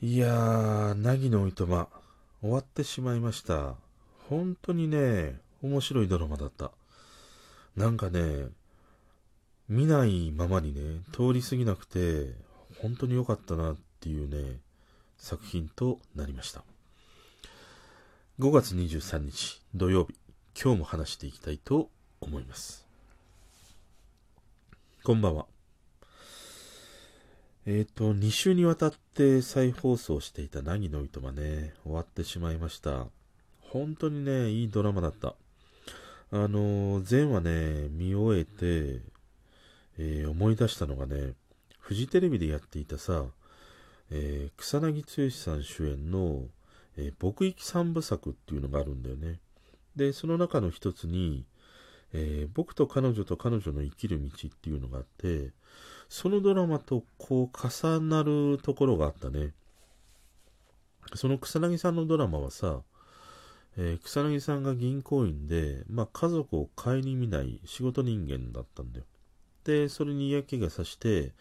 いやー、凪のおいとま、終わってしまいました。本当にね、面白いドラマだった。なんかね、見ないままにね、通り過ぎなくて、本当に良かったなっていうね、作品となりました。5月23日土曜日、今日も話していきたいと思います。こんばんは。えっ、と、2週にわたって再放送していた凪の糸まね、終わってしまいました。本当にね、いいドラマだった。あの、前話ね、見終えて、えー思い出したのがね、フジテレビでやっていたさ、えー草薙剛さん主演の、えー僕行き三部作っていうのがあるんだよね。で、その中の一つに、えー僕と彼女と彼女の生きる道っていうのがあって、そのドラマとこう重なるところがあったね。その草薙さんのドラマはさ、えー草薙さんが銀行員で、まあ家族を顧みない仕事人間だったんだよ。で、それに嫌気がさして、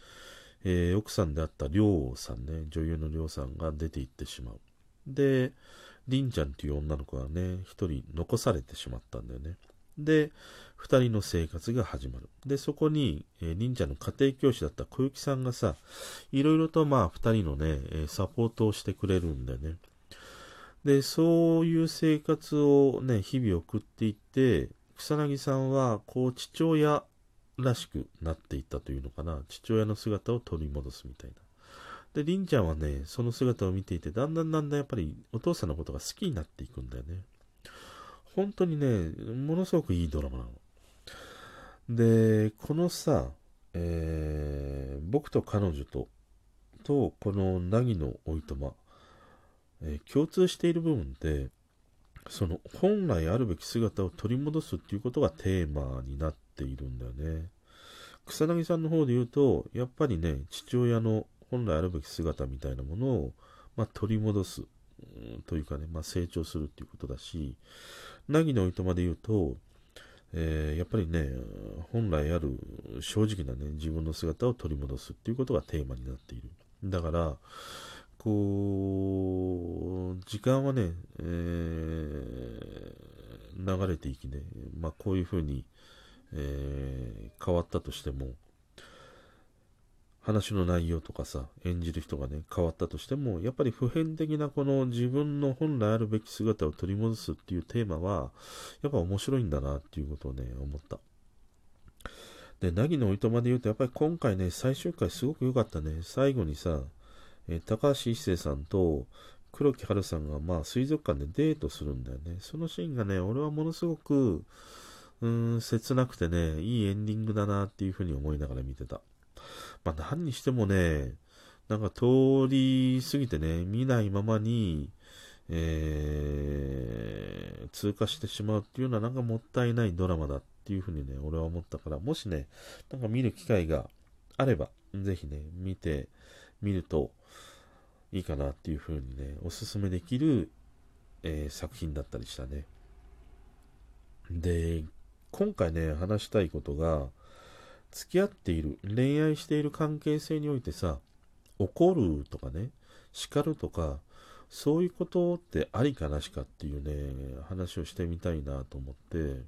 えー奥さんであったりょうさんね、女優のりょうさんが出て行ってしまう。で、りんちゃんっていう女の子がね、一人残されてしまったんだよね。で、二人の生活が始まる。で、そこに、えー、りんちゃんの家庭教師だった小雪さんがさ、いろいろとまあ二人のね、えサポートをしてくれるんだよね。で、そういう生活をね、日々送っていって、草薙さんは、こう、父親らしくなっていったというのかな。父親の姿を取り戻すみたいな。で、りんちゃんはね、その姿を見ていて、だんだんだんだんやっぱりお父さんのことが好きになっていくんだよね。本当にね、ものすごくいいドラマなの。で、このさ、えー僕と彼女と、と、この凪のおいとま、えー共通している部分って、その本来あるべき姿を取り戻すっていうことがテーマになっているんだよね。草薙さんの方で言うと、やっぱりね、父親の本来あるべき姿みたいなものを、まあ、取り戻す、というかね、まあ、成長するっていうことだし、凪のおいとまで言うと、えーやっぱりね、本来ある正直なね、自分の姿を取り戻すっていうことがテーマになっている。だから、こう、時間はね、えー流れていきね、まあこういうふうに、えー変わったとしても、話の内容とかさ、演じる人がね、変わったとしても、やっぱり普遍的なこの自分の本来あるべき姿を取り戻すっていうテーマは、やっぱ面白いんだなっていうことをね、思った。で、凪のおいとまで言うと、やっぱり今回ね、最終回すごく良かったね。最後にさ、え高橋一生さんと黒木華さんが、まあ、水族館でデートするんだよね。そのシーンがね、俺はものすごく、うーん、切なくてね、いいエンディングだなっていうふうに思いながら見てた。まあ、何にしてもね、なんか通り過ぎてね、見ないままに、えー通過してしまうっていうのはなんかもったいないドラマだっていうふうにね、俺は思ったから、もしね、なんか見る機会があれば、ぜひね、見てみるといいかなっていうふうにね、おすすめできる、えー作品だったりしたね。で、今回ね、話したいことが、付き合っている、恋愛している関係性においてさ、怒るとかね、叱るとか、そういうことってありかなしかっていうね、話をしてみたいなと思って、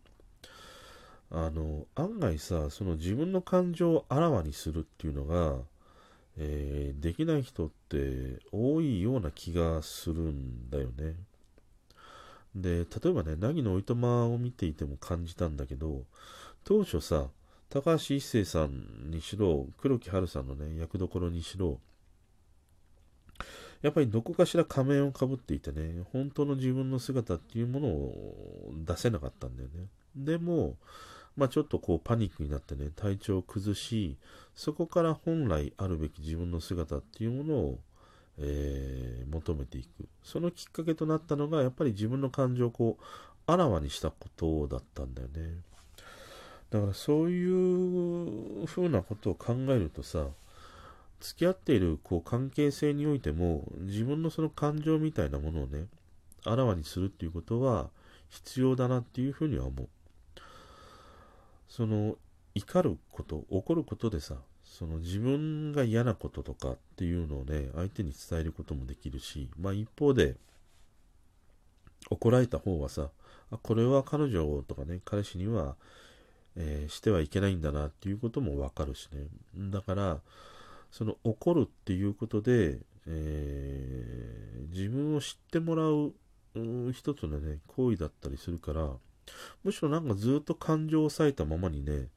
あの、案外さ、その自分の感情をあらわにするっていうのが、えーできない人って多いような気がするんだよね。で、例えばね、凪のおいとまを見ていても感じたんだけど、当初さ、高橋一生さんにしろ、黒木華さんのね、役どころにしろ、やっぱりどこかしら仮面をかぶっていてね、本当の自分の姿っていうものを出せなかったんだよね。でも、まあちょっとこうパニックになってね、体調を崩し、そこから本来あるべき自分の姿っていうものを、えー求めていく。そのきっかけとなったのが、やっぱり自分の感情をこう、あらわにしたことだったんだよね。だからそういうふうなことを考えるとさ、付き合っているこう関係性においても、自分のその感情みたいなものをね、あらわにするっていうことは必要だなっていうふうには思う。その、怒ること、怒ることでさ、その自分が嫌なこととかっていうのをね、相手に伝えることもできるし、まあ一方で、怒られた方はさ、あこれは彼女とかね、彼氏には、えー、してはいけないんだなっていうこともわかるしね。だから、その怒るっていうことで、えー、自分を知ってもらう一つのね、行為だったりするから、むしろなんかずっと感情を抑えたままにね、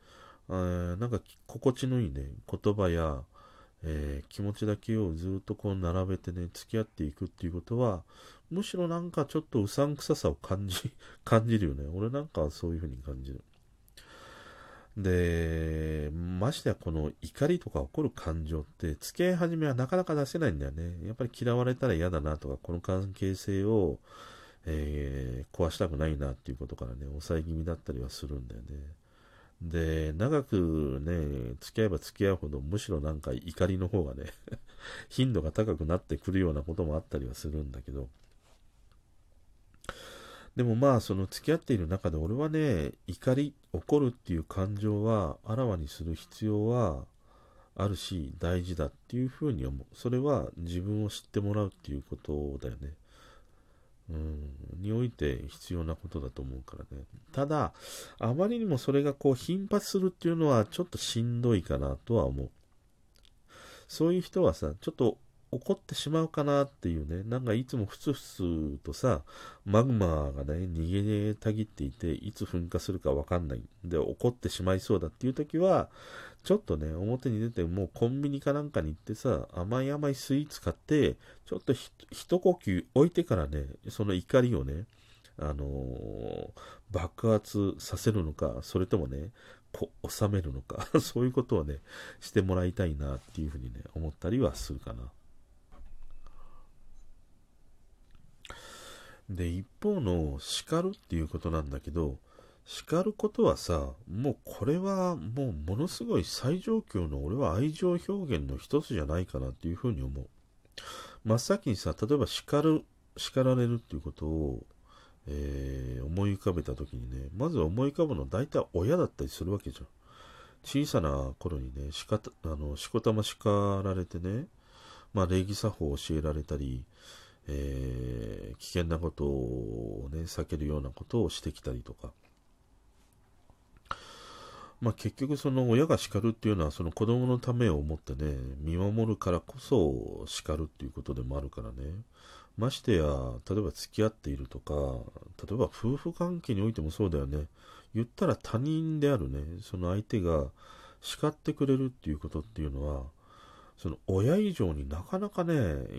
えー、なんか心地のいいね、言葉や、えー、気持ちだけをずっとこう並べてね、付き合っていくっていうことは、むしろなんかちょっとうさんくささを感じ、感じるよね。俺なんかはそういう風に感じる。で、ましてやこの怒りとか怒る感情って付き合い始めはなかなか出せないんだよね。やっぱり嫌われたら嫌だなとか、この関係性を、えー、壊したくないなっていうことからね、抑え気味だったりはするんだよね。で、長くね、付き合えば付き合うほど、むしろなんか怒りの方がね 頻度が高くなってくるようなこともあったりはするんだけど、でもまあ、その付き合っている中で俺はね、怒り、怒るっていう感情はあらわにする必要はあるし、大事だっていうふうに思う。それは自分を知ってもらうっていうことだよね。うん、において必要なことだと思うからね。ただ、あまりにもそれがこう頻発するっていうのはちょっとしんどいかなとは思う。そういう人はさ、ちょっと怒ってしまうかなっていうね、なんかいつもふつふつとさ、マグマがね、逃げたぎっていて、いつ噴火するかわかんない。で、怒ってしまいそうだっていう時は、ちょっとね、表に出て、もうコンビニかなんかに行ってさ、甘い甘いスイーツ買って、ちょっと一呼吸置いてからね、その怒りをね、あのー、爆発させるのか、それともね、こ収めるのか、そういうことをね、してもらいたいなっていうふうにね、思ったりはするかな。で、一方の叱るっていうことなんだけど、叱ることはさ、もうこれはもうものすごい最上級の俺は愛情表現の一つじゃないかなっていうふうに思う。真っ先にさ、例えば叱る、叱られるっていうことを、えー、思い浮かべた時にね、まず思い浮かぶのは大体親だったりするわけじゃん。小さな頃にね、しかた、あの、しこたま叱られてね、まあ礼儀作法を教えられたり、えー、危険なことをね、避けるようなことをしてきたりとか。まあ結局その親が叱るっていうのはその子供のためを思ってね、見守るからこそ叱るっていうことでもあるからね。ましてや、例えば付き合っているとか、例えば夫婦関係においてもそうだよね。言ったら他人であるね、その相手が叱ってくれるっていうことっていうのは、その親以上になかなかね、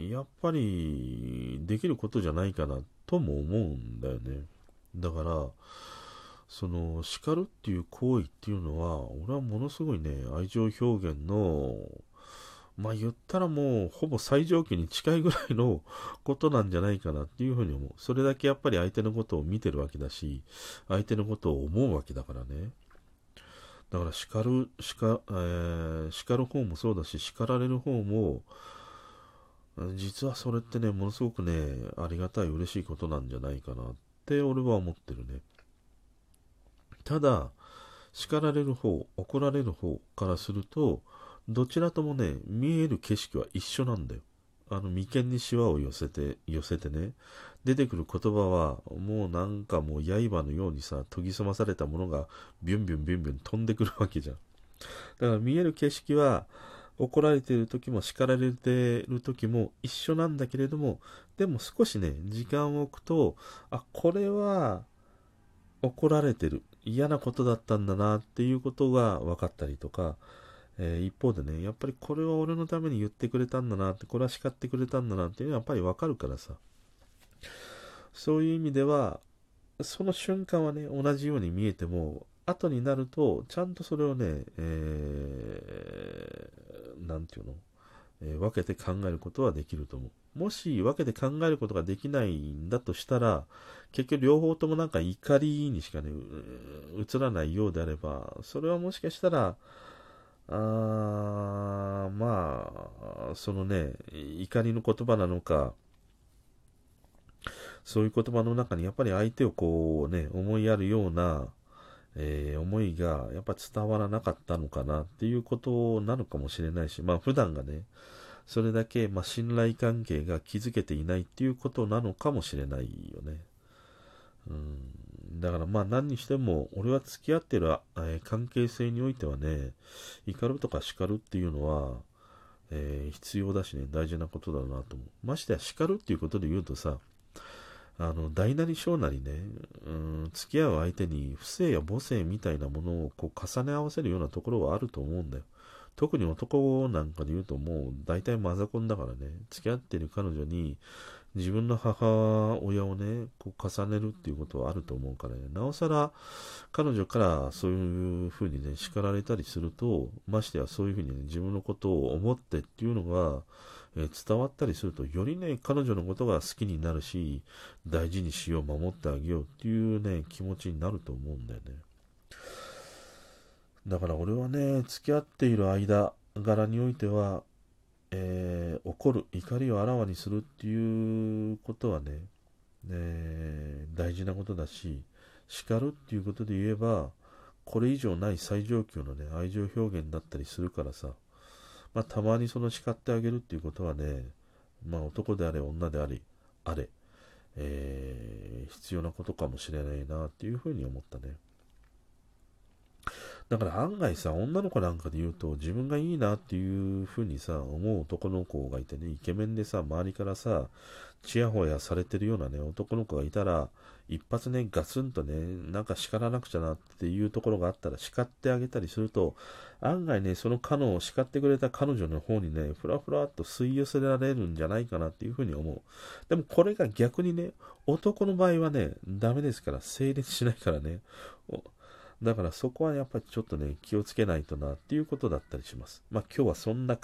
やっぱりできることじゃないかなとも思うんだよね。だから、その叱るっていう行為っていうのは、俺はものすごいね、愛情表現の、まあ言ったらもうほぼ最上級に近いぐらいのことなんじゃないかなっていうふうに思う。それだけやっぱり相手のことを見てるわけだし、相手のことを思うわけだからね。だから叱る、叱、えー、叱る方もそうだし、叱られる方も、実はそれってね、ものすごくね、ありがたい、嬉しいことなんじゃないかなって俺は思ってるね。ただ、叱られる方、怒られる方からすると、どちらともね、見える景色は一緒なんだよ。あの、眉間にシワを寄せて、寄せてね、出てくる言葉は、もうなんかもう刃のようにさ、研ぎ澄まされたものがビュンビュンビュンビュン飛んでくるわけじゃん。だから見える景色は、怒られている時も叱られている時も一緒なんだけれども、でも少しね、時間を置くと、あ、これは怒られてる。嫌なことだったんだなっていうことが分かったりとか、えー、一方でね、やっぱりこれは俺のために言ってくれたんだなって、これは叱ってくれたんだなっていうのはやっぱりわかるからさ。そういう意味では、その瞬間はね、同じように見えても、後になると、ちゃんとそれをね、えー、なんていうの、えー、分けて考えることはできると思う。もし分けて考えることができないんだとしたら、結局両方ともなんか怒りにしかね、映らないようであれば、それはもしかしたら、あまあ、そのね、怒りの言葉なのか、そういう言葉の中にやっぱり相手をこうね、思いやるような、えー、思いがやっぱ伝わらなかったのかなっていうことなのかもしれないし、まあ普段がね、それだけ、まあ、信頼関係が築けていないっていうことなのかもしれないよね。うん、だからまあ何にしても、俺は付き合ってる、え、関係性においてはね、怒るとか叱るっていうのは、えー、必要だしね、大事なことだなと思う。ましてや叱るっていうことで言うとさ、あの、大なり小なりね、うん、付き合う相手に不正や母性みたいなものをこう重ね合わせるようなところはあると思うんだよ。特に男なんかで言うともう大体マザコンだからね、付き合ってる彼女に自分の母親をね、こう重ねるっていうことはあると思うからね、なおさら彼女からそういうふうにね、叱られたりすると、ましてやそういうふうにね、自分のことを思ってっていうのが、えー、伝わったりすると、よりね、彼女のことが好きになるし、大事にしよう、守ってあげようっていうね、気持ちになると思うんだよね。だから俺はね、付き合っている間柄においては、えー、怒る、怒りをあらわにするっていうことはね、ね大事なことだし、叱るっていうことで言えば、これ以上ない最上級のね、愛情表現だったりするからさ、まあ、たまにその叱ってあげるっていうことはね、まあ、男であれ、女であり、あれ、えー、必要なことかもしれないなっていうふうに思ったね。だから案外さ、女の子なんかで言うと、自分がいいなっていう風にさ、思う男の子がいてね、イケメンでさ、周りからさ、ちやほやされてるようなね、男の子がいたら、一発ね、ガツンとね、なんか叱らなくちゃなっていうところがあったら、叱ってあげたりすると、案外ね、その彼を叱ってくれた彼女の方にね、ふらふらっと吸い寄せられるんじゃないかなっていうふうに思う。でもこれが逆にね、男の場合はね、ダメですから、成立しないからね。だからそこはやっぱりちょっとね、気をつけないとなっていうことだったりします。まあ今日はそんな